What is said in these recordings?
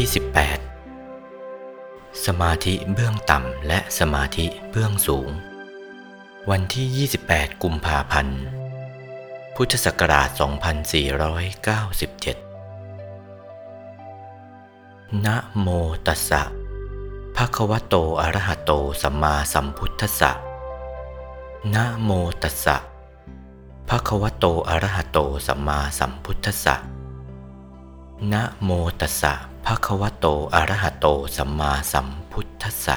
ที่ 18 สมาธิเบื้องต่ำและสมาธิเบื้องสูง วันที่ 28 กุมภาพันธ์ พุทธศักราช 2497 นะโมตัสสะภะคะวะโตอะระหะโตสัมมาสัมพุทธัสสะนะโมตัสสะภะคะวะโตอะระหะโตสัมมาสัมพุทธัสสะ นะโมตัสสะภะคะวะโตอะระหะโตสัมมาสัมพุทธัสสะ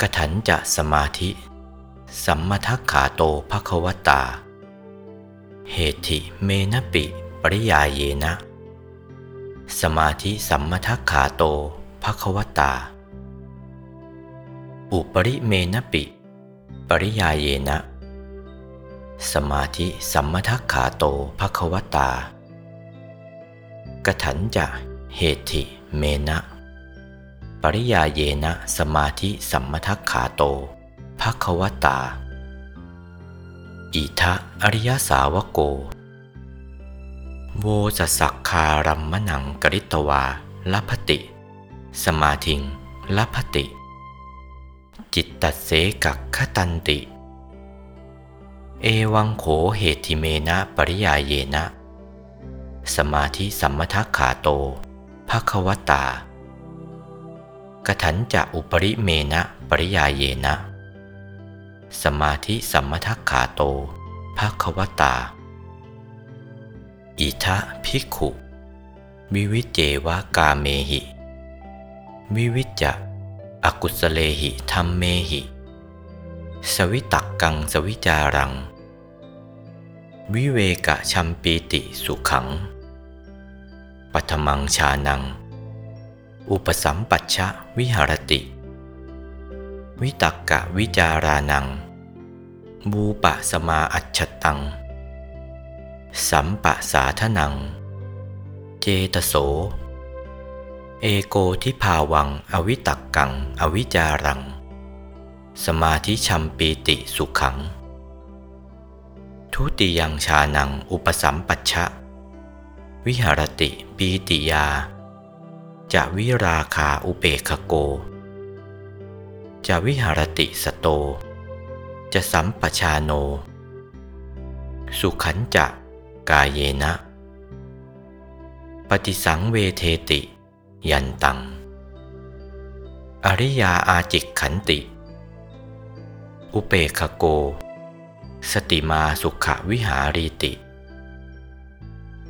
กถันจะสมาธิ สัมมาทักขาโตภะคะวตา เหติเมนะปิปริยาเยนะ สมาธิสัมมาทักขาโตภะคะวตา อุปริเมนะปิ ปริยาเยนะ สมาธิสัมมาทักขาโตภะคะวตา กถันจะเหติเมนะ ปริยาเยนะสมาธิสัมมทักขาโตภควตา อิทะอริยสาวโก โวจะสักคารัมมนังกริตวาลัพติ สมาธิงลัพติ จิตตัสเสกักขตันติ เอวังโขเหติเมนะปริยาเยนะ สมาธิสัมมทักขาโตภควตากถันจะอุปริเมนะปริยาเยนะ สมาธิสัมมทักขาโตภควตา อิทะภิกขุ วิวิเจวากาเมหิ วิวิจจะอกุสเลหิธรรมเมหิ สวิตักกังสวิจารัง วิเวกะชัมปีติสุขัง ปัทมังชานัง อุปสัมปัชชะวิหารติ วิตักกะวิจารานัง บูปะสมาอัจฉตัง สัมปะสาทนัง เจตโส เอโกทิภาวัง อวิตักกัง อวิจารัง สมาธิชัมปีติสุขัง ทุติยังชานังอุปสัมปัชชะ วิหารติปีติยา จะวิราคาอุเปคโก จะวิหารติสโต จะสัมปชาโน สุขันจะกายเยนะ ปฏิสังเวเทติ ยันตัง อริยาอาจิกขันติ อุเปคโก สติมาสุขวิหารีติ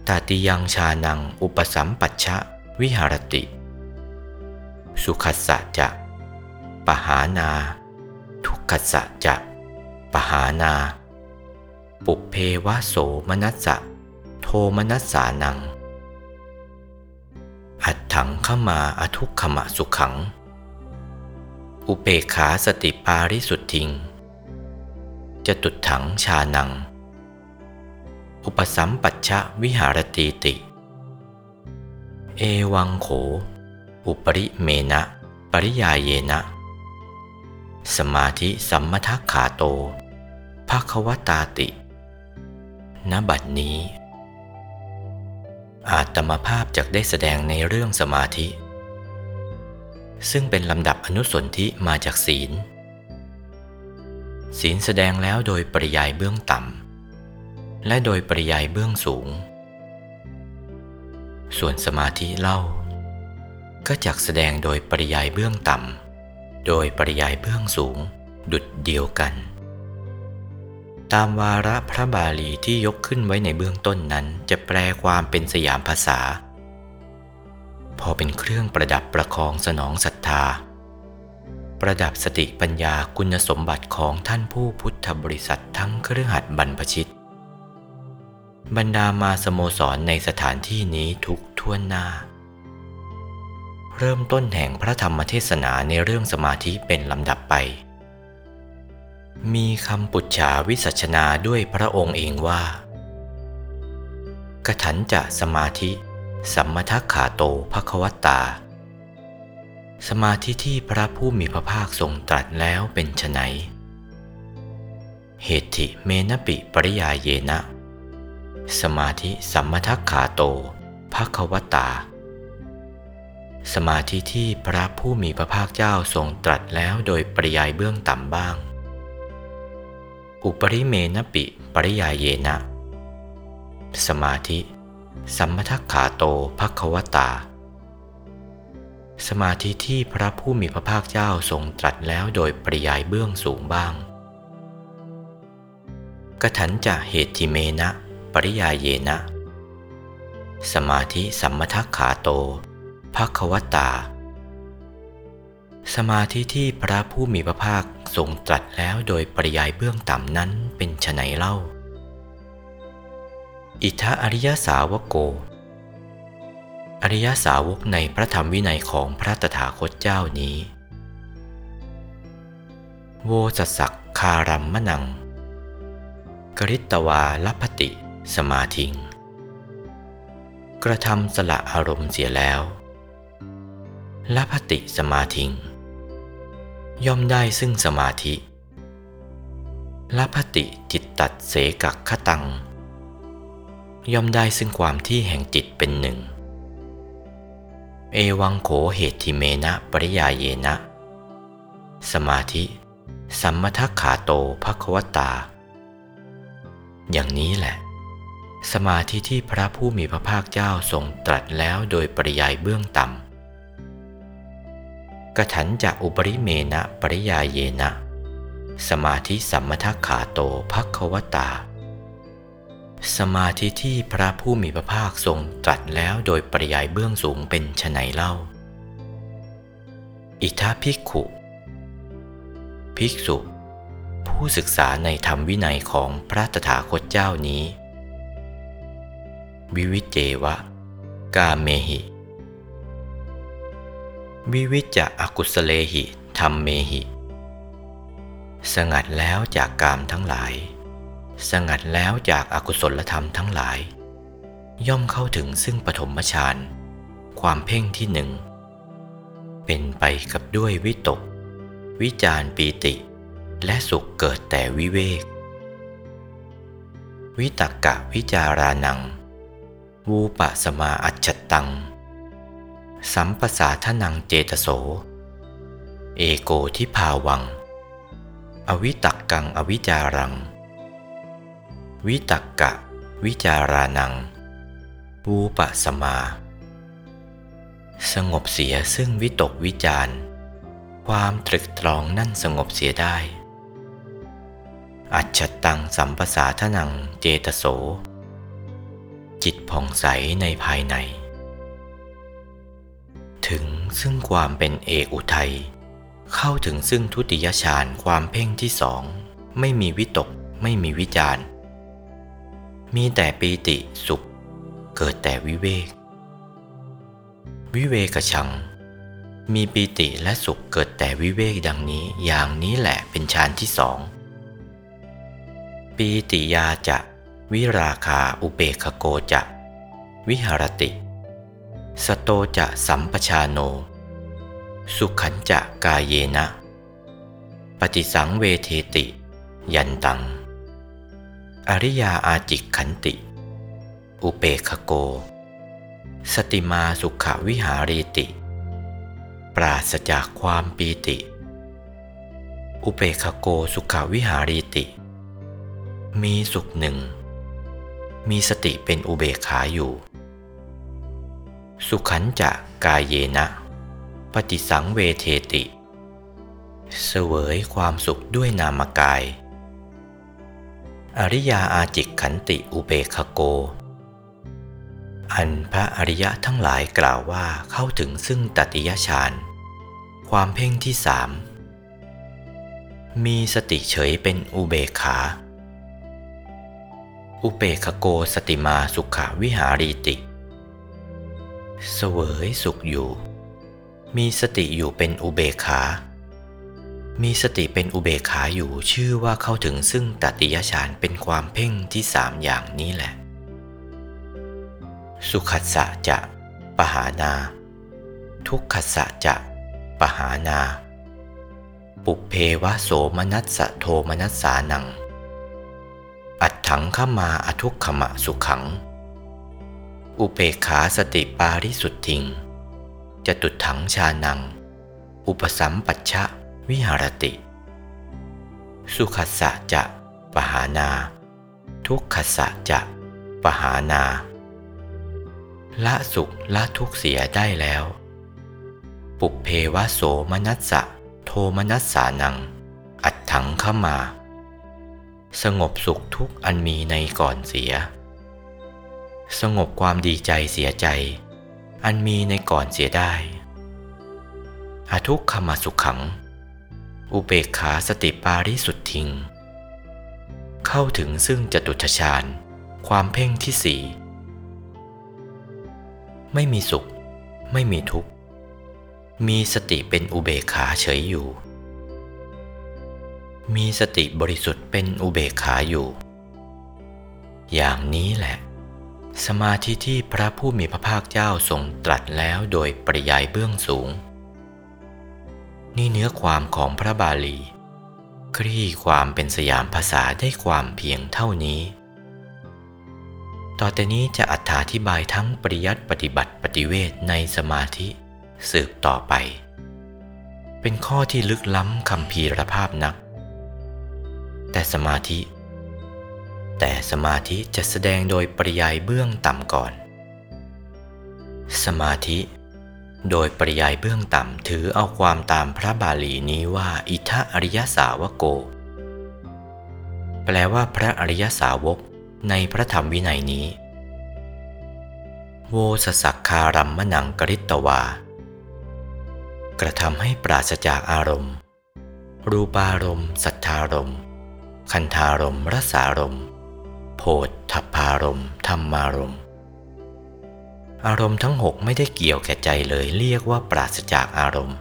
ตาติยังชานังอุปสัมปัชชะวิหารติ สุขัสสะจะปหานา ทุกขัสสะจะปหานา ปุเพวะโสมนัสสะโทมนัสสานัง อัดถังขมาอทุกขมะสุขัง อุเปขาสติปาริสุทธิง จะตุดถังชานัง อุปสัมปัชชะวิหารตีติ เอวังโข อุปริเมนะ ปริยาเยนะ สมาธิสัมมทักขาโตภควตาติ ณ บัดนี้ อาตมภาพจากได้แสดงในเรื่องสมาธิ ซึ่งเป็นลำดับอนุสนธิมาจากศีล ศีลแสดงแล้วโดยปริยายเบื้องต่ำ และโดยปริยายเบื้องสูง ส่วนสมาธิเล่า ก็จักแสดงโดยปริยายเบื้องต่ำ โดยปริยายเบื้องสูง ดุดเดียวกัน ตามวาระพระบาลีที่ยกขึ้นไว้ในเบื้องต้นนั้นจะแปลความเป็นสยามภาษา พอเป็นเครื่องประดับประคองสนองศรัทธา ประดับสติปัญญาคุณสมบัติของท่านผู้พุทธบริษัททั้งเครือขัดบรรพชิต บรรดามาสโมสรในสถานที่นี้ทุกท่วนหน้า เริ่มต้นแห่งพระธรรมเทศนาในเรื่องสมาธิเป็นลำดับไป มีคำปุจฉาวิสัชนาด้วยพระองค์เองว่ากถันจะสมาธิ สัมมทักขาโตภควตา สมาธิที่พระผู้มีพระภาคทรงตรัสแล้วเป็นไฉนเหตุเมนปิปริยาเยนะ สมาธิสัมมทักขาโตภควตา สมาธิที่พระผู้มีพระภาคเจ้าทรงตรัสแล้วโดยปริยายเบื้องต่ำบ้าง อุปริเมนปิปริยายเยนะ สมาธิ สัมมทักขาโตภควตา สมาธิที่พระผู้มีพระภาคเจ้าทรงตรัสแล้วโดยปริยายเบื้องสูงบ้างกถันจะเหตุเมนะ ปริยายเยนะ สมาธิสัมมทักขาโตภควตา สมาธิที่พระผู้มีพระภาคทรงตรัสแล้วโดยปริยายเบื้องต่ำนั้นเป็นไฉนเล่า อิทธอริยสาวกโก อริยสาวกในพระธรรมวินัยของพระตถาคตเจ้านี้ โวสสักคารัมมนัง กริตวาลพติ สมาธิงกระทำสละอารมณ์เสียแล้วละพติสมาธิงย่อมได้ซึ่งสมาธิละพติจิตตัดเสกักขตัง ย่อมได้ซึ่งความที่แห่งจิตเป็นหนึ่ง เอวังโขเหตุทิเมนะปริยาเยนะ สมาธิ สัมมทักขาโตภควตา อย่างนี้แหละ สมาธิที่พระผู้มีพระภาคเจ้าทรงตรัสแล้วโดยปริยายเบื้องต่ำกถันจะอุปริเมนะปริยาเยนะ สมาธิสัมมทัขาโตภัควตา สมาธิที่พระผู้มีพระภาคทรงตรัสแล้วโดยปริยายเบื้องสูงเป็นไฉนเล่า อิทาภิกขุ ภิกษุ ผู้ศึกษาในธรรมวินัยของพระตถาคตเจ้านี้ วิวิเจวะ กาเมหิ วิวิจะอกุสเลหิธรรมเมหิ สงัดแล้วจากกามทั้งหลาย สงัดแล้วจากอากุศลธรรมทั้งหลาย ย่อมเข้าถึงซึ่งปฐมฌานความเพ่งที่หนึ่ง เป็นไปกับด้วยวิตก วิจารปีติ และสุขเกิดแต่วิเวก วิตักกะวิจารานัง วูปะสมาอัจฉตัง สัมปสาทนังเจตโส เอโกทิภาวัง อวิตักกังอวิจารัง วิตักกะ วิจารานัง วูปะสมา สงบเสียซึ่งวิตกวิจารความตรึกตรองนั่นสงบเสียได้ อัจฉตังสัมปสาทนังเจตโส จิตผ่องใสในภายใน ถึงซึ่งความเป็นเอกอุทัย เข้าถึงซึ่งทุติยฌานความเพ่งที่สอง ไม่มีวิตกไม่มีวิจารมีแต่ปีติสุข เกิดแต่วิเวก วิเวกชัง มีปีติและสุขเกิดแต่วิเวกดังนี้อย่างนี้แหละเป็นฌานที่สองปีติยาจะ วิราคาอุเบกโกจะ วิหารติ สโตจะสัมปชาโน สุขันจะกายเยนะ ปฏิสังเวเทติ ยันตัง อริยาอาจิกขันติ อุเปคโก สติมาสุขวิหารีติ ปราศจากความปีติ อุเปคโกสุขวิหารีติ มีสุขหนึ่ง มีสติเป็นอุเบกขาอยู่ สุขันจะกายเยนะ ปฏิสังเวเทติ เสวยความสุขด้วยนามกาย อริยาอาจิกขันติอุเบคโก อันพระอริยะทั้งหลายกล่าวว่าเข้าถึงซึ่งตติยฌาน ความเพ่งที่สามมีสติเฉยเป็นอุเบกขา อุเบคโกสติมาสุขาวิหารีติ เสวยสุขอยู่ มีสติอยู่เป็นอุเบขา มีสติเป็นอุเบขาอยู่ชื่อว่าเข้าถึงซึ่งตติยฌานเป็นความเพ่งที่สามอย่างนี้แหละ สุขัสสะจะปหานา ทุกขัสสะจะปหานา ปุเพวะโสมนัสสะโทมนัสสานัง อัดถังขมาอทุกขมะสุขัง อุเปขาสติปาริสุทธิง จะตุถังชานัง อุปสัมปัชชะวิหารติ สุขัสสะจะปหานา ทุกขัสสะจะปหานา ละสุขละทุกเสียได้แล้ว ปุเพวะโสมนัสสะโทมนัสสานัง อัดถังเข้ามา สงบสุขทุกอันมีในก่อนเสีย สงบความดีใจเสียใจ อันมีในก่อนเสียได้อทุกขมาสุขขัง อุเบกขาสติปาริสุทธิง เข้าถึงซึ่งจตุชฌานความเพ่งที่สี่ไม่มีสุข ไม่มีทุกข์ มีสติเป็นอุเบกขาเฉยอยู่ มีสติบริสุทธิ์เป็นอุเบกขาอยู่ อย่างนี้แหละ สมาธิที่พระผู้มีพระภาคเจ้าทรงตรัสแล้วโดยปริยายเบื้องสูง นี่เนื้อความของพระบาลี คลี่ความเป็นสยามภาษาได้ความเพียงเท่านี้ ต่อแต่นี้จะอธิบายทั้งปริยัติปฏิบัติปฏิเวทในสมาธิสืบต่อไป เป็นข้อที่ลึกล้ำคำพีรภาพนัก แต่สมาธิ แต่สมาธิจะแสดงโดยปริยายเบื้องต่ำก่อน สมาธิ โดยปริยายเบื้องต่ำถือเอาความตามพระบาลีนี้ว่าอิทะอริยสาวโก แปลว่าพระอริยสาวกในพระธรรมวินัยนี้ โวสสักคารัมมนังกริตตวา กระทำให้ปราศจากอารมณ์ รูปารมณ์ สัทธารมณ์ คันธารมรสารมโพธทพารมธรรมารมณ์อารมณ์ทั้งหกไม่ได้เกี่ยวแก่ใจเลยเรียกว่าปราศจากอารมณ์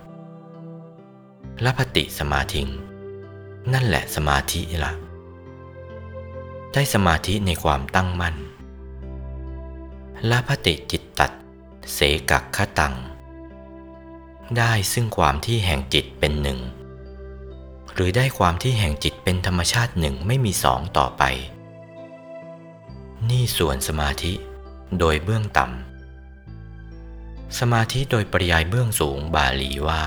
ละพติสมาธิง นั่นแหละสมาธิละ่ะ ได้สมาธิในความตั้งมั่นละพติจิตตัด เสกักขตัง ได้ซึ่งความที่แห่งจิตเป็นหนึ่ง หรือได้ความที่แห่งจิตเป็นธรรมชาติหนึ่งไม่มีสองต่อไป นี่ส่วนสมาธิ โดยเบื้องต่ำ สมาธิโดยปริยายเบื้องสูงบาลีว่า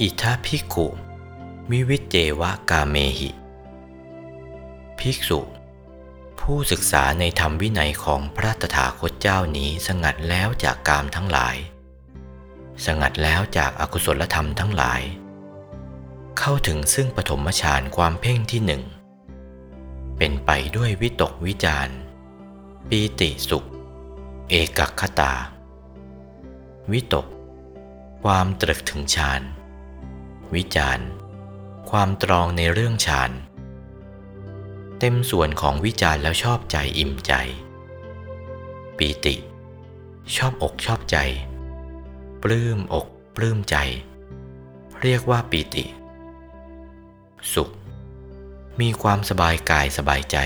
อิทาภิกขุวิวิจเจวะกาเมหิ ภิกษุ ผู้ศึกษาในธรรมวินัยของพระตถาคตเจ้านี้สงัดแล้วจากกามทั้งหลาย สงัดแล้วจากอากุศลธรรมทั้งหลาย เข้าถึงซึ่งปฐมฌานความเพ่งที่หนึ่ง เป็นไปด้วยวิตกวิจารปีติสุข เอกคตา วิตก ความตรึกถึงฌาน วิจารความตรองในเรื่องฌาน เต็มส่วนของวิจารแล้วชอบใจอิ่มใจ ปีติ ชอบอกชอบใจ ปลื้มอกปลื้มใจ เรียกว่าปีติ สุข มีความสบายกายสบายใจ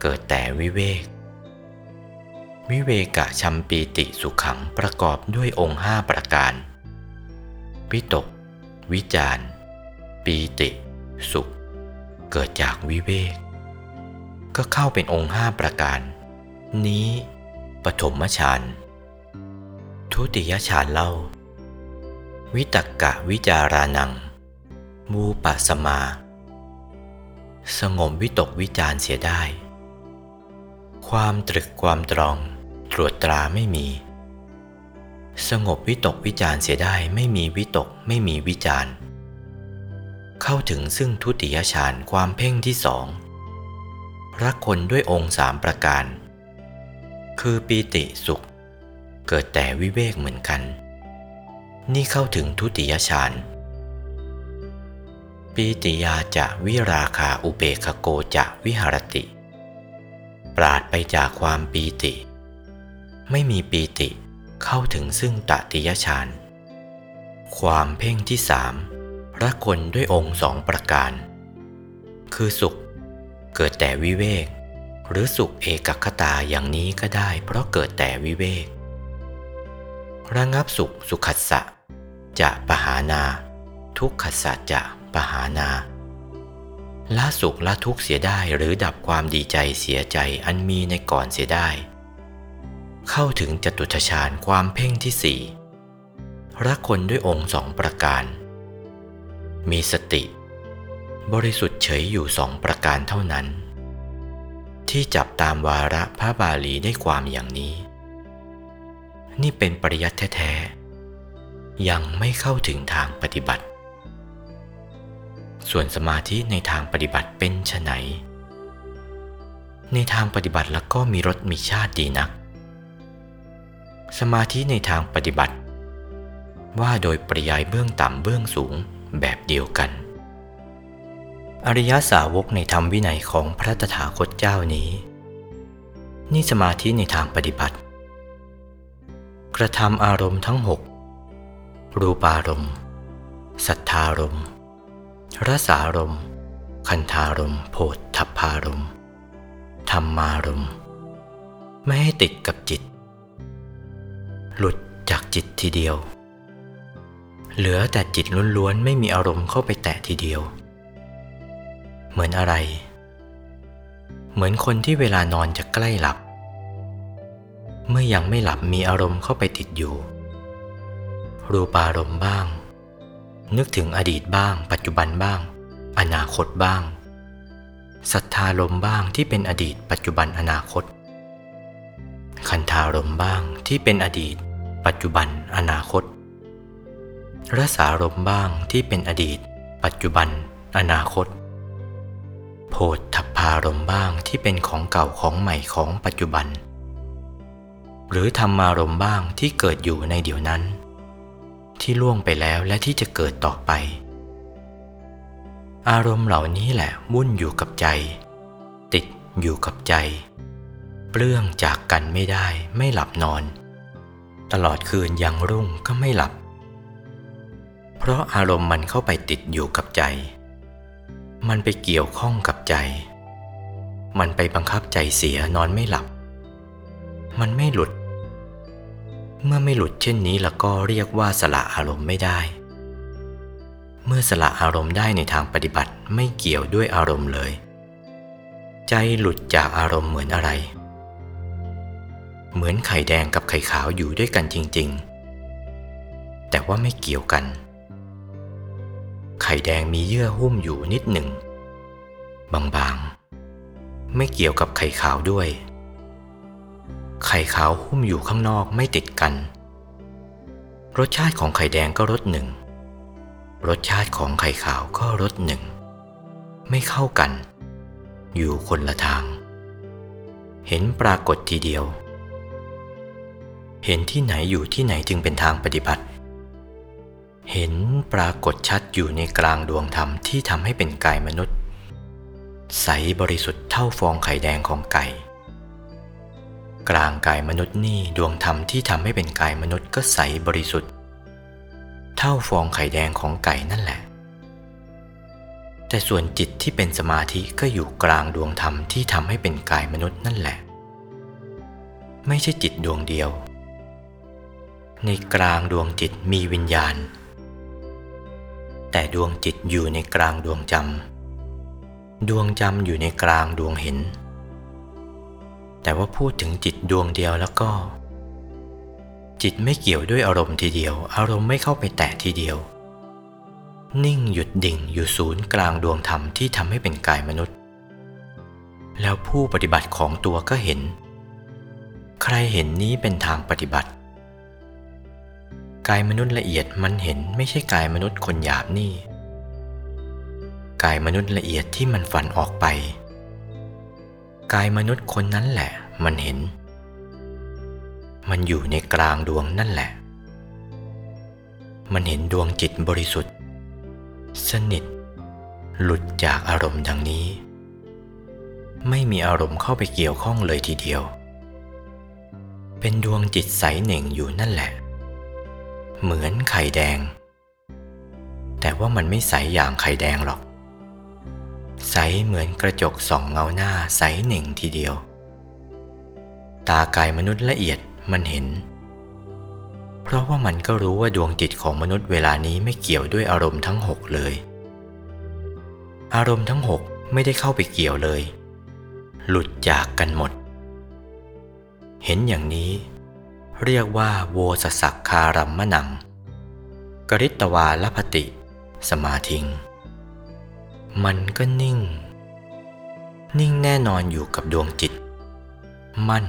เกิดแต่วิเวก วิเวกะชัมปีติสุขขังประกอบด้วยองค์ห้าประการวิตก วิจารปีติ สุข เกิดจากวิเวก ก็เข้าเป็นองค์ห้าประการ นี้ปฐมฌานทุติยฌานเล่า วิตกกะวิจารานัง มูปะสมา สงมวิตกวิจารเสียได้ ความตรึกความตรอง ตรวจตราไม่มี สงบวิตกวิจารเสียได้ไม่มีวิตกไม่มีวิจารเข้าถึงซึ่งทุติยฌานความเพ่งที่สองรักคนด้วยองค์สามประการ คือปีติสุข เกิดแต่วิเวกเหมือนกัน นี่เข้าถึงทุติยฌาน ปีติยาจะวิราคาอุเบกโกจะวิหรติ ปราดไปจากความปีติ ไม่มีปีติเข้าถึงซึ่งตติยฌาน ความเพ่งที่สามรักคนด้วยองค์สองประการ คือสุขเกิดแต่วิเวก หรือสุขเอกคตาอย่างนี้ก็ได้ เพราะเกิดแต่วิเวก ระงับสุขสุขัสสะจะปหานา ทุกขสะจะ ปหานาละสุขละทุกข์เสียได้หรือดับความดีใจเสียใจอันมีในก่อนเสียได้ เข้าถึงจตุทชาญความเพ่งที่สี่รักคนด้วยองค์สองประการ มีสติ บริสุทธิ์เฉยอยู่สองประการเท่านั้น ที่จับตามวาระพระบาลีได้ความอย่างนี้ นี่เป็นปริยัติแท้ๆยังไม่เข้าถึงทางปฏิบัติ ส่วนสมาธิในทางปฏิบัติเป็นไฉนในทางปฏิบัติแล้วก็มีรสมีชาติดีนัก สมาธิในทางปฏิบัติ ว่าโดยปริยายเบื้องต่ำเบื้องสูงแบบเดียวกัน อริยสาวกในธรรมวินัยของพระตถาคตเจ้านี้ นี่สมาธิในทางปฏิบัติ กระทำอารมณ์ทั้งหกรูปารมณ์ สัทธารมณ์ รสารม คันธารมโพธทัพพารม ธรรมารม ไม่ให้ติดกับจิต หลุดจากจิตทีเดียว เหลือแต่จิตล้วนๆไม่มีอารมณ์เข้าไปแตะทีเดียว เหมือนอะไร เหมือนคนที่เวลานอนจะใกล้หลับ เมื่อยังไม่หลับมีอารมณ์เข้าไปติดอยู่ รูปารมณ์บ้าง นึกถึงอดีตบ้าง ปัจจุบันบ้าง อนาคตบ้างศรัทธาลมบ้างที่เป็นอดีต ปัจจุบันอนาคต คันธารมบ้างที่เป็นอดีต ปัจจุบันอนาคตรสารมบ้างที่เป็นอดีต ปัจจุบัน อนาคต โพธทัพพารมบ้างที่เป็นของเก่าของใหม่ของปัจจุบัน หรือธรรมารมบ้างที่เกิดอยู่ในเดี๋ยวนั้น ที่ล่วงไปแล้วและที่จะเกิดต่อไป อารมณ์เหล่านี้แหละวุ่นอยู่กับใจ ติดอยู่กับใจ เปลื้องจากกันไม่ได้ไม่หลับนอน ตลอดคืนยังรุ่งก็ไม่หลับ เพราะอารมณ์มันเข้าไปติดอยู่กับใจ มันไปเกี่ยวข้องกับใจ มันไปบังคับใจเสียนอนไม่หลับ มันไม่หลุด เมื่อไม่หลุดเช่นนี้แล้วก็เรียกว่าสละอารมณ์ไม่ได้ เมื่อสละอารมณ์ได้ในทางปฏิบัติไม่เกี่ยวด้วยอารมณ์เลย ใจหลุดจากอารมณ์เหมือนอะไร เหมือนไข่แดงกับไข่ขาวอยู่ด้วยกันจริง ๆ แต่ว่าไม่เกี่ยวกัน ไข่แดงมีเยื่อหุ้มอยู่นิดหนึ่ง บางๆ ไม่เกี่ยวกับไข่ขาวด้วย ไข่ขาวหุ้มอยู่ข้างนอกไม่ติดกัน รสชาติของไข่แดงก็รสหนึ่ง รสชาติของไข่ขาวก็รสหนึ่ง ไม่เข้ากัน อยู่คนละทาง เห็นปรากฏทีเดียว เห็นที่ไหนอยู่ที่ไหนจึงเป็นทางปฏิบัติ เห็นปรากฏชัดอยู่ในกลางดวงธรรมที่ทำให้เป็นกายมนุษย์ ใสบริสุทธิ์เท่าฟองไข่แดงของไก่ กลางกายมนุษย์นี่ดวงธรรมที่ทำให้เป็นกายมนุษย์ก็ใสบริสุทธิ์ เท่าฟองไข่แดงของไก่นั่นแหละ แต่ส่วนจิตที่เป็นสมาธิก็อยู่กลางดวงธรรมที่ทำให้เป็นกายมนุษย์นั่นแหละ ไม่ใช่จิตดวงเดียว ในกลางดวงจิตมีวิญญาณ แต่ดวงจิตอยู่ในกลางดวงจำดวงจำอยู่ในกลางดวงเห็น แต่ว่าพูดถึงจิตดวงเดียวแล้วก็ จิตไม่เกี่ยวด้วยอารมณ์ทีเดียว อารมณ์ไม่เข้าไปแตะทีเดียว นิ่งหยุดดิ่งอยู่ศูนย์กลางดวงธรรมที่ทำให้เป็นกายมนุษย์ แล้วผู้ปฏิบัติของตัวก็เห็น ใครเห็นนี้เป็นทางปฏิบัติ กายมนุษย์ละเอียดมันเห็นไม่ใช่กายมนุษย์คนหยาบนี่ กายมนุษย์ละเอียดที่มันฝันออกไป กายมนุษย์คนนั้นแหละ มันเห็น มันอยู่ในกลางดวงนั่นแหละ มันเห็นดวงจิตบริสุทธิ์ สนิท หลุดจากอารมณ์ดังนี้ ไม่มีอารมณ์เข้าไปเกี่ยวข้องเลยทีเดียว เป็นดวงจิตใสเหน่งอยู่นั่นแหละ เหมือนไข่แดง แต่ว่ามันไม่ใสอย่างไข่แดงหรอก ใสเหมือนกระจกส่องเงาหน้าใสหนึ่งทีเดียว ตากายมนุษย์ละเอียดมันเห็น เพราะว่ามันก็รู้ว่าดวงจิตของมนุษย์เวลานี้ไม่เกี่ยวด้วยอารมณ์ทั้งหกเลย อารมณ์ทั้งหกไม่ได้เข้าไปเกี่ยวเลย หลุดจากกันหมด เห็นอย่างนี้ เรียกว่าโวสสักคารัมมนัง กริตวาลพติ สมาธิง มันก็นิ่ง นิ่งแน่นอนอยู่กับดวงจิต มั่น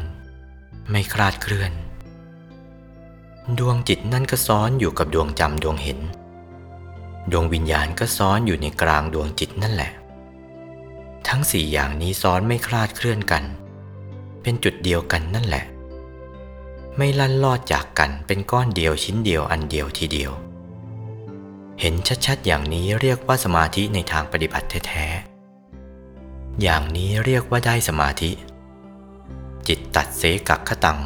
ไม่คลาดเคลื่อน ดวงจิตนั่นก็ซ้อนอยู่กับดวงจำดวงเห็น ดวงวิญญาณก็ซ้อนอยู่ในกลางดวงจิตนั่นแหละ ทั้งสี่อย่างนี้ซ้อนไม่คลาดเคลื่อนกัน เป็นจุดเดียวกันนั่นแหละ ไม่ลั่นลอดจากกันเป็นก้อนเดียวชิ้นเดียวอันเดียวทีเดียว เห็นชัดๆ อย่างนี้เรียกว่าสมาธิในทางปฏิบัติแท้ๆ อย่างนี้เรียกว่าได้สมาธิ จิตตัดเสกักขตัง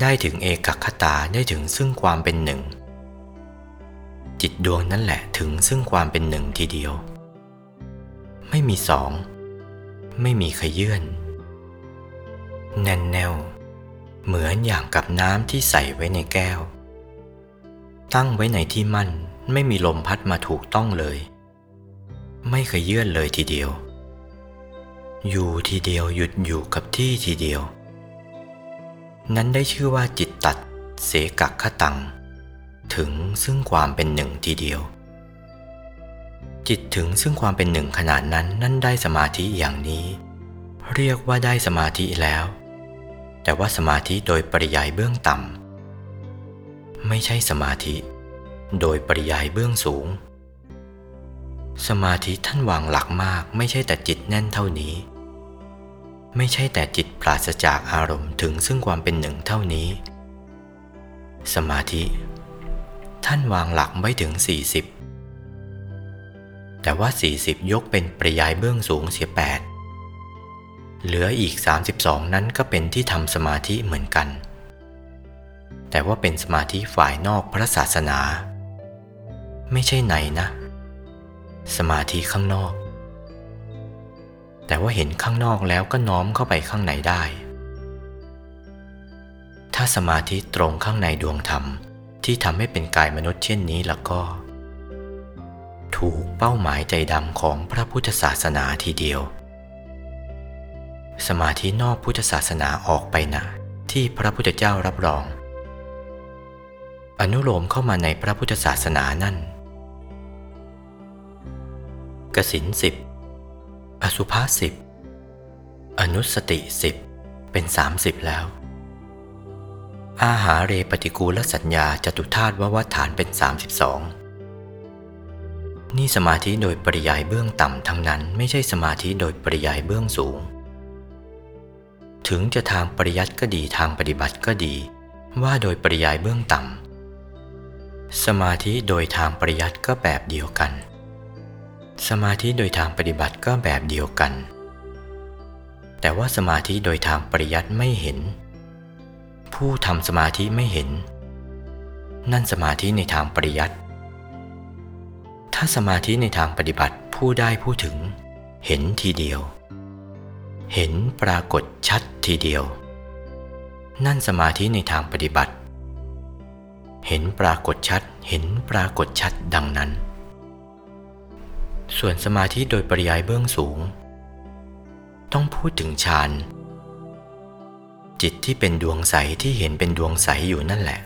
ได้ถึงเอกักขตาได้ถึงซึ่งความเป็นหนึ่ง จิตดวงนั่นแหละถึงซึ่งความเป็นหนึ่งทีเดียว ไม่มีสอง ไม่มีขยื่นแน่นแน่วเหมือนอย่างกับน้ำที่ใส่ไว้ในแก้ว ตั้งไว้ในที่มั่น ไม่มีลมพัดมาถูกต้องเลย ไม่เคยเยื่อนเลยทีเดียว อยู่ทีเดียวหยุดอยู่กับที่ทีเดียว นั้นได้ชื่อว่าจิตตัดเสกักขตัง ถึงซึ่งความเป็นหนึ่งทีเดียว จิตถึงซึ่งความเป็นหนึ่งขนาดนั้นนั่นได้สมาธิอย่างนี้ เรียกว่าได้สมาธิแล้ว แต่ว่าสมาธิโดยปริยายเบื้องต่ำไม่ใช่สมาธิ โดยปริยายเบื้องสูง สมาธิท่านวางหลักมากไม่ใช่แต่จิตแน่นเท่านี้ ไม่ใช่แต่จิตปราศจากอารมณ์ถึงซึ่งความเป็นหนึ่งเท่านี้ สมาธิ ท่านวางหลักไว้ถึง 40 แต่ว่า 40 ยกเป็นปริยายเบื้องสูงเสีย8เหลืออีก 32 นั้นก็เป็นที่ทำสมาธิเหมือนกัน แต่ว่าเป็นสมาธิฝ่ายนอกพระศาสนา ไม่ใช่ไหนนะ สมาธิข้างนอก แต่ว่าเห็นข้างนอกแล้วก็น้อมเข้าไปข้างในได้ ถ้าสมาธิตรงข้างในดวงธรรมที่ทำให้เป็นกายมนุษย์เช่นนี้แล้วก็ ถูกเป้าหมายใจดำของพระพุทธศาสนาทีเดียว สมาธินอกพุทธศาสนาออกไปนะที่พระพุทธเจ้ารับรอง อนุโลมเข้ามาในพระพุทธศาสนานั่น กสินสิบอสุภาสิบอนุสติสิบเป็นสามสิบแล้ว อาหาเรปฏิกูลสัญญาจตุธาตุววัฏฐานเป็นสามสิบสองนี่สมาธิโดยปริยายเบื้องต่ำทั้งนั้นไม่ใช่สมาธิโดยปริยายเบื้องสูง ถึงจะทางปริยัติก็ดีทางปฏิบัติก็ดี ว่าโดยปริยายเบื้องต่ำสมาธิโดยทางปริยัติก็แบบเดียวกัน สมาธิโดยทางปฏิบัติก็แบบเดียวกัน แต่ว่าสมาธิโดยทางปริยัติไม่เห็น ผู้ทำสมาธิไม่เห็น นั่นสมาธิในทางปริยัติ ถ้าสมาธิในทางปฏิบัติผู้ได้ผู้ถึง เห็นทีเดียว เห็นปรากฏชัดทีเดียว นั่นสมาธิในทางปฏิบัติ เห็นปรากฏชัด เห็นปรากฏชัดดังนั้น ส่วนสมาธิโดยปริยายเบื้องสูง ต้องพูดถึงฌานจิตที่เป็นดวงใสที่เห็นเป็นดวงใสอยู่นั่นแหละ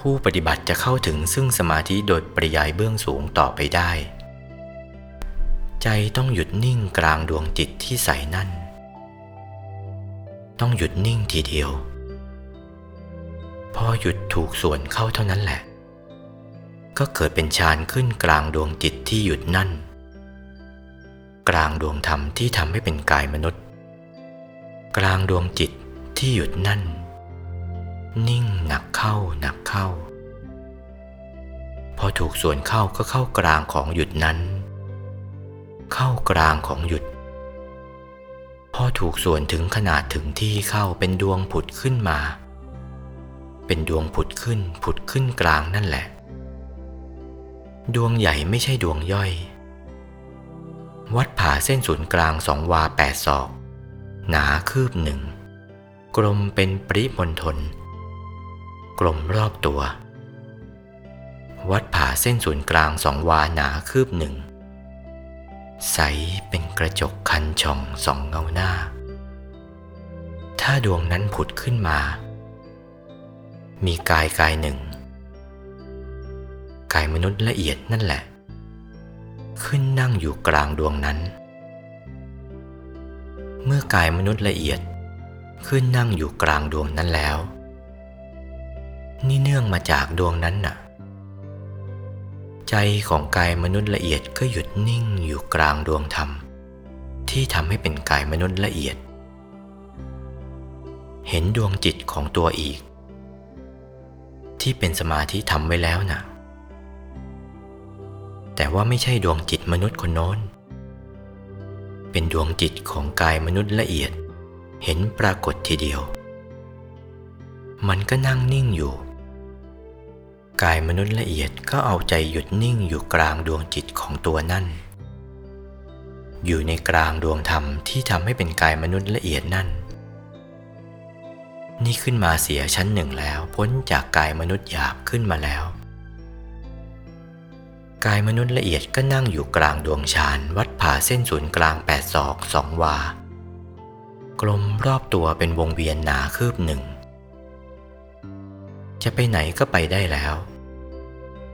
ผู้ปฏิบัติจะเข้าถึงซึ่งสมาธิโดยปริยายเบื้องสูงต่อไปได้ ใจต้องหยุดนิ่งกลางดวงจิตที่ใสนั่น ต้องหยุดนิ่งทีเดียว พอหยุดถูกส่วนเข้าเท่านั้นแหละ ก็เกิดเป็นฌานขึ้นกลางดวงจิตที่หยุดนั่น กลางดวงธรรมที่ทำให้เป็นกายมนุษย์ กลางดวงจิตที่หยุดนั่น นิ่งหนักเข้าหนักเข้า พอถูกส่วนเข้าก็เข้ากลางของหยุดนั้น เข้ากลางของหยุด พอถูกส่วนถึงขนาดถึงที่เข้าเป็นดวงผุดขึ้นมา เป็นดวงผุดขึ้นผุดขึ้นกลางนั่นแหละ ดวงใหญ่ไม่ใช่ดวงย่อย วัดผ่าเส้นศูนย์กลางสองวาแปดศอก หนาคืบหนึ่ง กลมเป็นปริมณฑลกลมรอบตัว วัดผ่าเส้นศูนย์กลางสองวาหนาคืบหนึ่ง ใสเป็นกระจกคันช่องสองเงาหน้า ถ้าดวงนั้นผุดขึ้นมา มีกายกายหนึ่ง กายมนุษย์ละเอียดนั่นแหละ ขึ้นนั่งอยู่กลางดวงนั้น เมื่อกายมนุษย์ละเอียด ขึ้นนั่งอยู่กลางดวงนั้นแล้ว นี่เนื่องมาจากดวงนั้นน่ะ ใจของกายมนุษย์ละเอียดก็หยุดนิ่งอยู่กลางดวงธรรม ที่ทำให้เป็นกายมนุษย์ละเอียด เห็นดวงจิตของตัวอีกที่เป็นสมาธิทำไว้แล้วนะ่ะ แต่ว่าไม่ใช่ดวงจิตมนุษย์คนโน้นเป็นดวงจิตของกายมนุษย์ละเอียด เห็นปรากฏทีเดียว มันก็นั่งนิ่งอยู่ กายมนุษย์ละเอียดก็เอาใจหยุดนิ่งอยู่กลางดวงจิตของตัวนั่น อยู่ในกลางดวงธรรมที่ทำให้เป็นกายมนุษย์ละเอียดนั่น นี่ขึ้นมาเสียชั้นหนึ่งแล้วพ้นจากกายมนุษย์หยาบขึ้นมาแล้ว กายมนุษย์ละเอียดก็นั่งอยู่กลางดวงฌานวัดผ่าเส้นศูนย์กลางแปดศอกสองวา กลมรอบตัวเป็นวงเวียนหนาคืบหนึ่ง จะไปไหนก็ไปได้แล้ว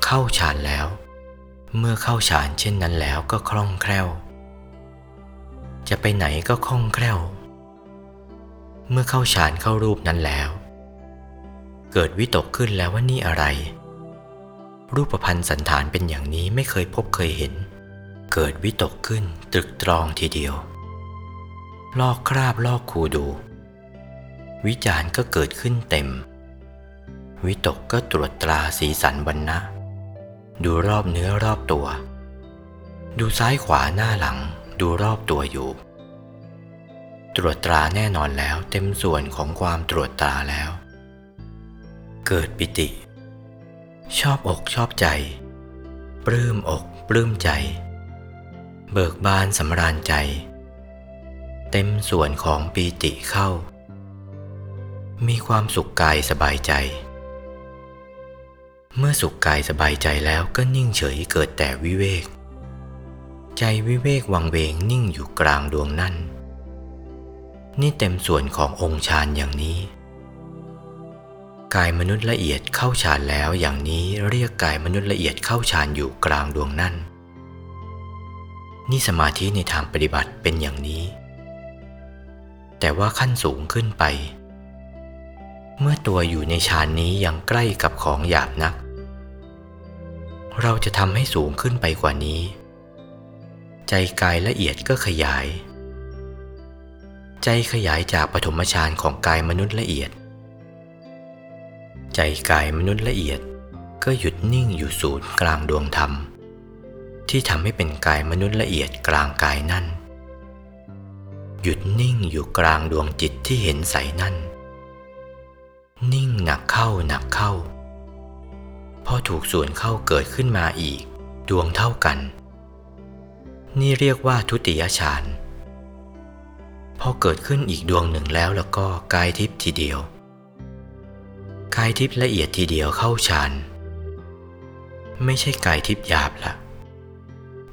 เข้าฌานแล้ว เมื่อเข้าฌานเช่นนั้นแล้วก็คล่องแคล่ว จะไปไหนก็คล่องแคล่ว เมื่อเข้าฌานเข้ารูปนั้นแล้ว เกิดวิตกขึ้นแล้วว่านี่อะไร รูปพันธ์สันฐานเป็นอย่างนี้ไม่เคยพบเคยเห็น เกิดวิตกขึ้นตรึกตรองทีเดียว ลอกคราบลอกคูดู วิจารณ์ก็เกิดขึ้นเต็ม วิตกก็ตรวจตราสีสันบรรณะดูรอบเนื้อรอบตัว ดูซ้ายขวาหน้าหลังดูรอบตัวอยู่ ตรวจตราแน่นอนแล้วเต็มส่วนของความตรวจตราแล้ว เกิดปิติ ชอบอกชอบใจ ปลื้มอกปลื้มใจ เบิกบานสำราญใจ เต็มส่วนของปีติเข้า มีความสุขกายสบายใจ เมื่อสุขกายสบายใจแล้วก็นิ่งเฉยเกิดแต่วิเวก ใจวิเวกวังเวงนิ่งอยู่กลางดวงนั่น นี่เต็มส่วนขององค์ฌานอย่างนี้ กายมนุษย์ละเอียดเข้าฌานแล้วอย่างนี้เรียกกายมนุษย์ละเอียดเข้าฌานอยู่กลางดวงนั่น นี่สมาธิในทางปฏิบัติเป็นอย่างนี้ แต่ว่าขั้นสูงขึ้นไป เมื่อตัวอยู่ในฌานนี้ยังใกล้กับของหยาบนัก เราจะทำให้สูงขึ้นไปกว่านี้ ใจกายละเอียดก็ขยาย ใจขยายจากปฐมฌานของกายมนุษย์ละเอียด ใจกายมนุษย์ละเอียด ก็หยุดนิ่งอยู่ศูนย์กลางดวงธรรม ที่ทำให้เป็นกายมนุษย์ละเอียดกลางกายนั่น หยุดนิ่งอยู่กลางดวงจิตที่เห็นใสนั่น นิ่งหนักเข้าหนักเข้า พอถูกส่วนเข้าเกิดขึ้นมาอีก ดวงเท่ากัน นี่เรียกว่าทุติยฌานพอเกิดขึ้นอีกดวงหนึ่งแล้วแล้วก็กายทิพย์ทีเดียว กายทิพย์ละเอียดทีเดียวเข้าฌานไม่ใช่กายทิพย์หยาบละ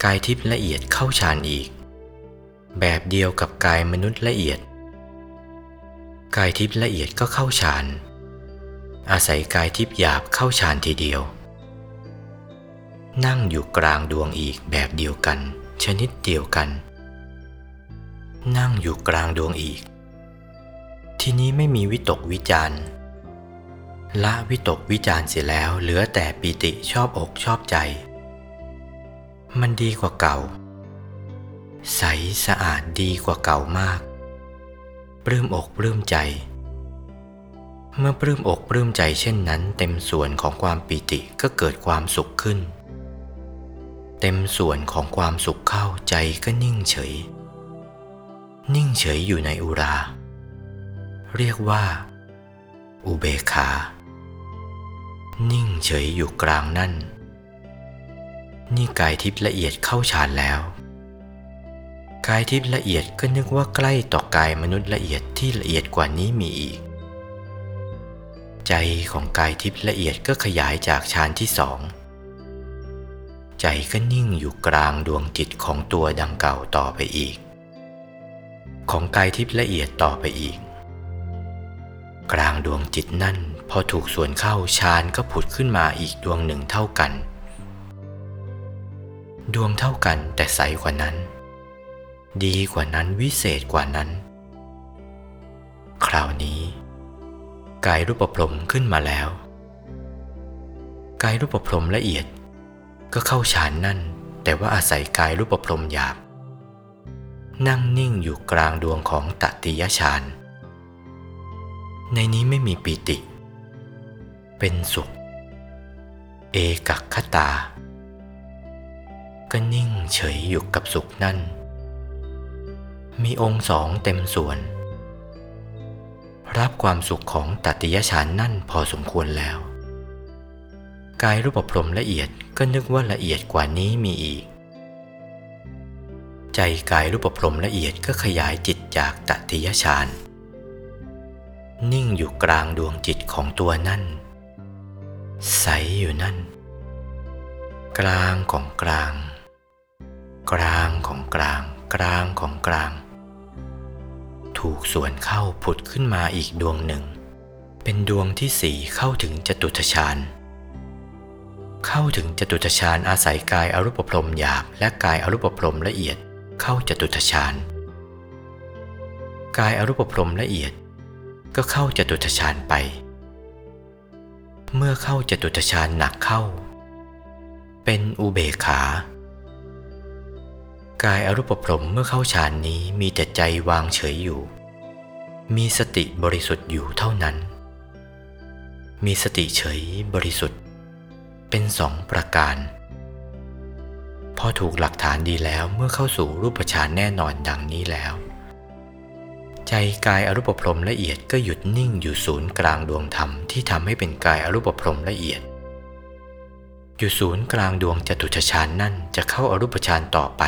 กายทิพย์ละเอียดเข้าฌานอีก แบบเดียวกับกายมนุษย์ละเอียด กายทิพย์ละเอียดก็เข้าฌานอาศัยกายทิพย์หยาบเข้าฌานทีเดียว นั่งอยู่กลางดวงอีกแบบเดียวกัน ชนิดเดียวกัน นั่งอยู่กลางดวงอีก ทีนี้ไม่มีวิตกวิจาร ละวิตกวิจารเสียแล้วเหลือแต่ปิติชอบอกชอบใจ มันดีกว่าเก่า ใสสะอาดดีกว่าเก่ามาก ปลื้มอกปลื้มใจ เมื่อปลื้มอกปลื้มใจเช่นนั้น เต็มส่วนของความปิติก็เกิดความสุขขึ้น เต็มส่วนของความสุขเข้าใจก็นิ่งเฉย นิ่งเฉยอยู่ในอุรา เรียกว่า อุเบคา นิ่งเฉยอยู่กลางนั่น นี่กายทิพย์ละเอียดเข้าฌานแล้ว กายทิพย์ละเอียดก็นึกว่าใกล้ต่อกายมนุษย์ละเอียดที่ละเอียดกว่านี้มีอีก ใจของกายทิพย์ละเอียดก็ขยายจากฌานที่สอง ใจก็นิ่งอยู่กลางดวงจิตของตัวดังเก่าต่อไปอีก ของกายทิพย์ละเอียดต่อไปอีก กลางดวงจิตนั่น พอถูกส่วนเข้าฌานก็ผุดขึ้นมาอีกดวงหนึ่งเท่ากัน ดวงเท่ากันแต่ใสกว่านั้น ดีกว่านั้นวิเศษกว่านั้น คราวนี้ กายรูปพรมขึ้นมาแล้ว กายรูปพรมละเอียด ก็เข้าฌานนั่น แต่ว่าอาศัยกายรูปพรมหยาบ นั่งนิ่งอยู่กลางดวงของตติยฌานในนี้ไม่มีปีติ เป็นสุข เอกัคตา ก็นิ่งเฉยอยู่กับสุขนั่น มีองค์สองเต็มส่วน รับความสุขของตติยฌานนั่นพอสมควรแล้ว กายรูปพรมละเอียดก็นึกว่าละเอียดกว่านี้มีอีก ใจกายรูปพรมละเอียดก็ขยายจิตจากตติยฌานนิ่งอยู่กลางดวงจิตของตัวนั่น ใสอยู่นั่น กลางของกลาง กลางของกลาง กลางของกลาง ถูกส่วนเข้าผุดขึ้นมาอีกดวงหนึ่ง เป็นดวงที่สี่เข้าถึงจตุทชาญเข้าถึงจตุทชาญอาศัยกายอรูปพรมหยาบและกายอรูปพรมละเอียดเข้าจตุทชาญกายอรูปพรมละเอียดก็เข้าจตุทชาญไป เมื่อเข้าจตุทชาญหนักเข้า เป็นอุเบกขา กายอรูปพรมเมื่อเข้าฌานนี้มีแต่ใจวางเฉยอยู่ มีสติบริสุทธิ์อยู่เท่านั้น มีสติเฉยบริสุทธิ์ เป็นสองประการ พอถูกหลักฐานดีแล้วเมื่อเข้าสู่รูปฌานแน่นอนดังนี้แล้ว ใจกายอรูปพรมละเอียดก็หยุดนิ่งอยู่ศูนย์กลางดวงธรรมที่ทำให้เป็นกายอรูปพรมละเอียด อยู่ศูนย์กลางดวงจตุชฌานนั่นจะเข้าอารูปฌานต่อไป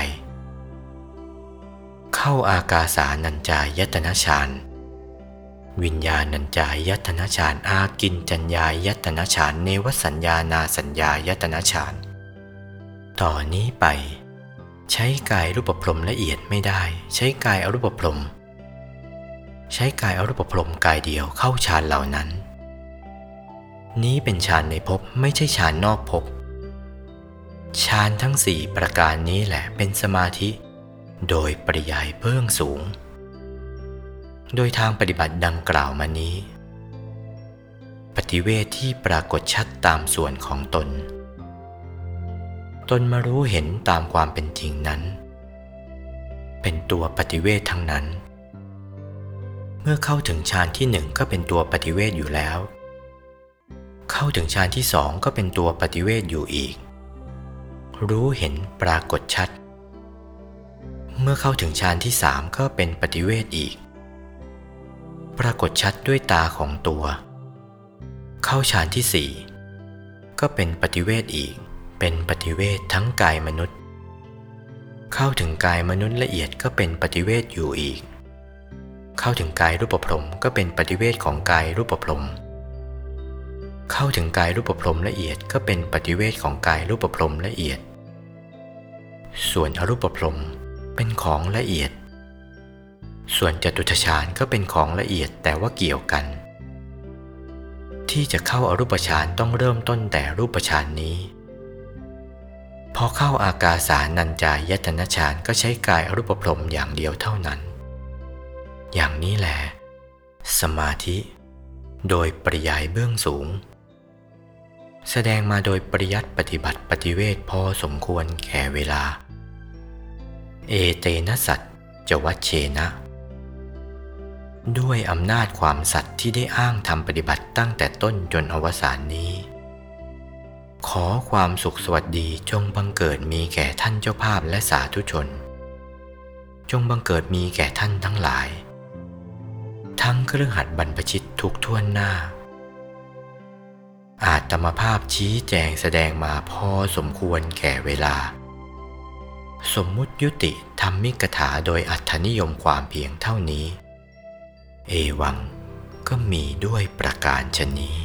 เข้าอากาสานัญจายตนะฌานวิญญาณัญจายตนะฌานอากินจัญญายตนะฌานเนวสัญญานาสัญญายตนะฌานต่อนนี้ไป ใช้กายรูปพรมละเอียดไม่ได้ ใช้กายอรูปพรม ใช้กายอรูปพรมกายเดียวเข้าฌานเหล่านั้น นี้เป็นฌานในภพไม่ใช่ฌานนอกภพฌานทั้งสี่ประการนี้แหละเป็นสมาธิ โดยปริยายเบื้องสูง โดยทางปฏิบัติดังกล่าวมานี้ ปฏิเวทที่ปรากฏชัดตามส่วนของตน ตนมารู้เห็นตามความเป็นจริงนั้น เป็นตัวปฏิเวททั้งนั้น มื่อเข้าถึงฌานที่หนึ่งก็เป็นตัวปฏิเวทอยู่แล้ว เข้าถึงฌานที่สองก็เป็นตัวปฏิเวทอยู่อีก รู้เห็นปรากฏชัด เมื่อเข้าถึงฌานที่สามก็เป็นปฏิเวทอีก ปรากฏชัดด้วยตาของตัว เข้าฌานที่สี่ก็เป็นปฏิเวทอีก เป็นปฏิเวททั้งกายมนุษย์ เข้าถึงกายมนุษย์ละเอียดก็เป็นปฏิเวทอยู่อีก เข้าถึงกายรูปพรมก็เป็นปฏิเวทของกายรูปพรมเข้าถึงกายรูปพรมละเอียดก็เป็นปฏิเวทของกายรูปพรมละเอียด ส่วนอรูปพรมเป็นของละเอียด ส่วนจตุทชาญก็เป็นของละเอียดแต่ว่าเกี่ยวกัน ที่จะเข้าอารูปฌานต้องเริ่มต้นแต่รูปฌานนี้พอเข้าอากาสานัญจายตนะฌานก็ใช้กายอรูปพรมอย่างเดียวเท่านั้น อย่างนี้แหละสมาธิ โดยปริยายเบื้องสูง แสดงมาโดยปริยัติปฏิบัติปฏิเวทพอสมควรแก่เวลา เอเตนะสัตจวัชเชนะ ด้วยอำนาจความสัตย์ที่ได้อ้างทำปฏิบัติตั้งแต่ต้นจนอวสานนี้ ขอความสุขสวัสดีจงบังเกิดมีแก่ท่านเจ้าภาพและสาธุชน จงบังเกิดมีแก่ท่านทั้งหลาย ทั้งเครื่องหัดบรรพชิตทุกท่วนหน้า อาจธรรมภาพชี้แจงแสดงมาพอสมควรแก่เวลา สมมุติยุติธรรมิกถาโดยอัธนิยมความเพียงเท่านี้ เอวังก็มีด้วยประการชนี้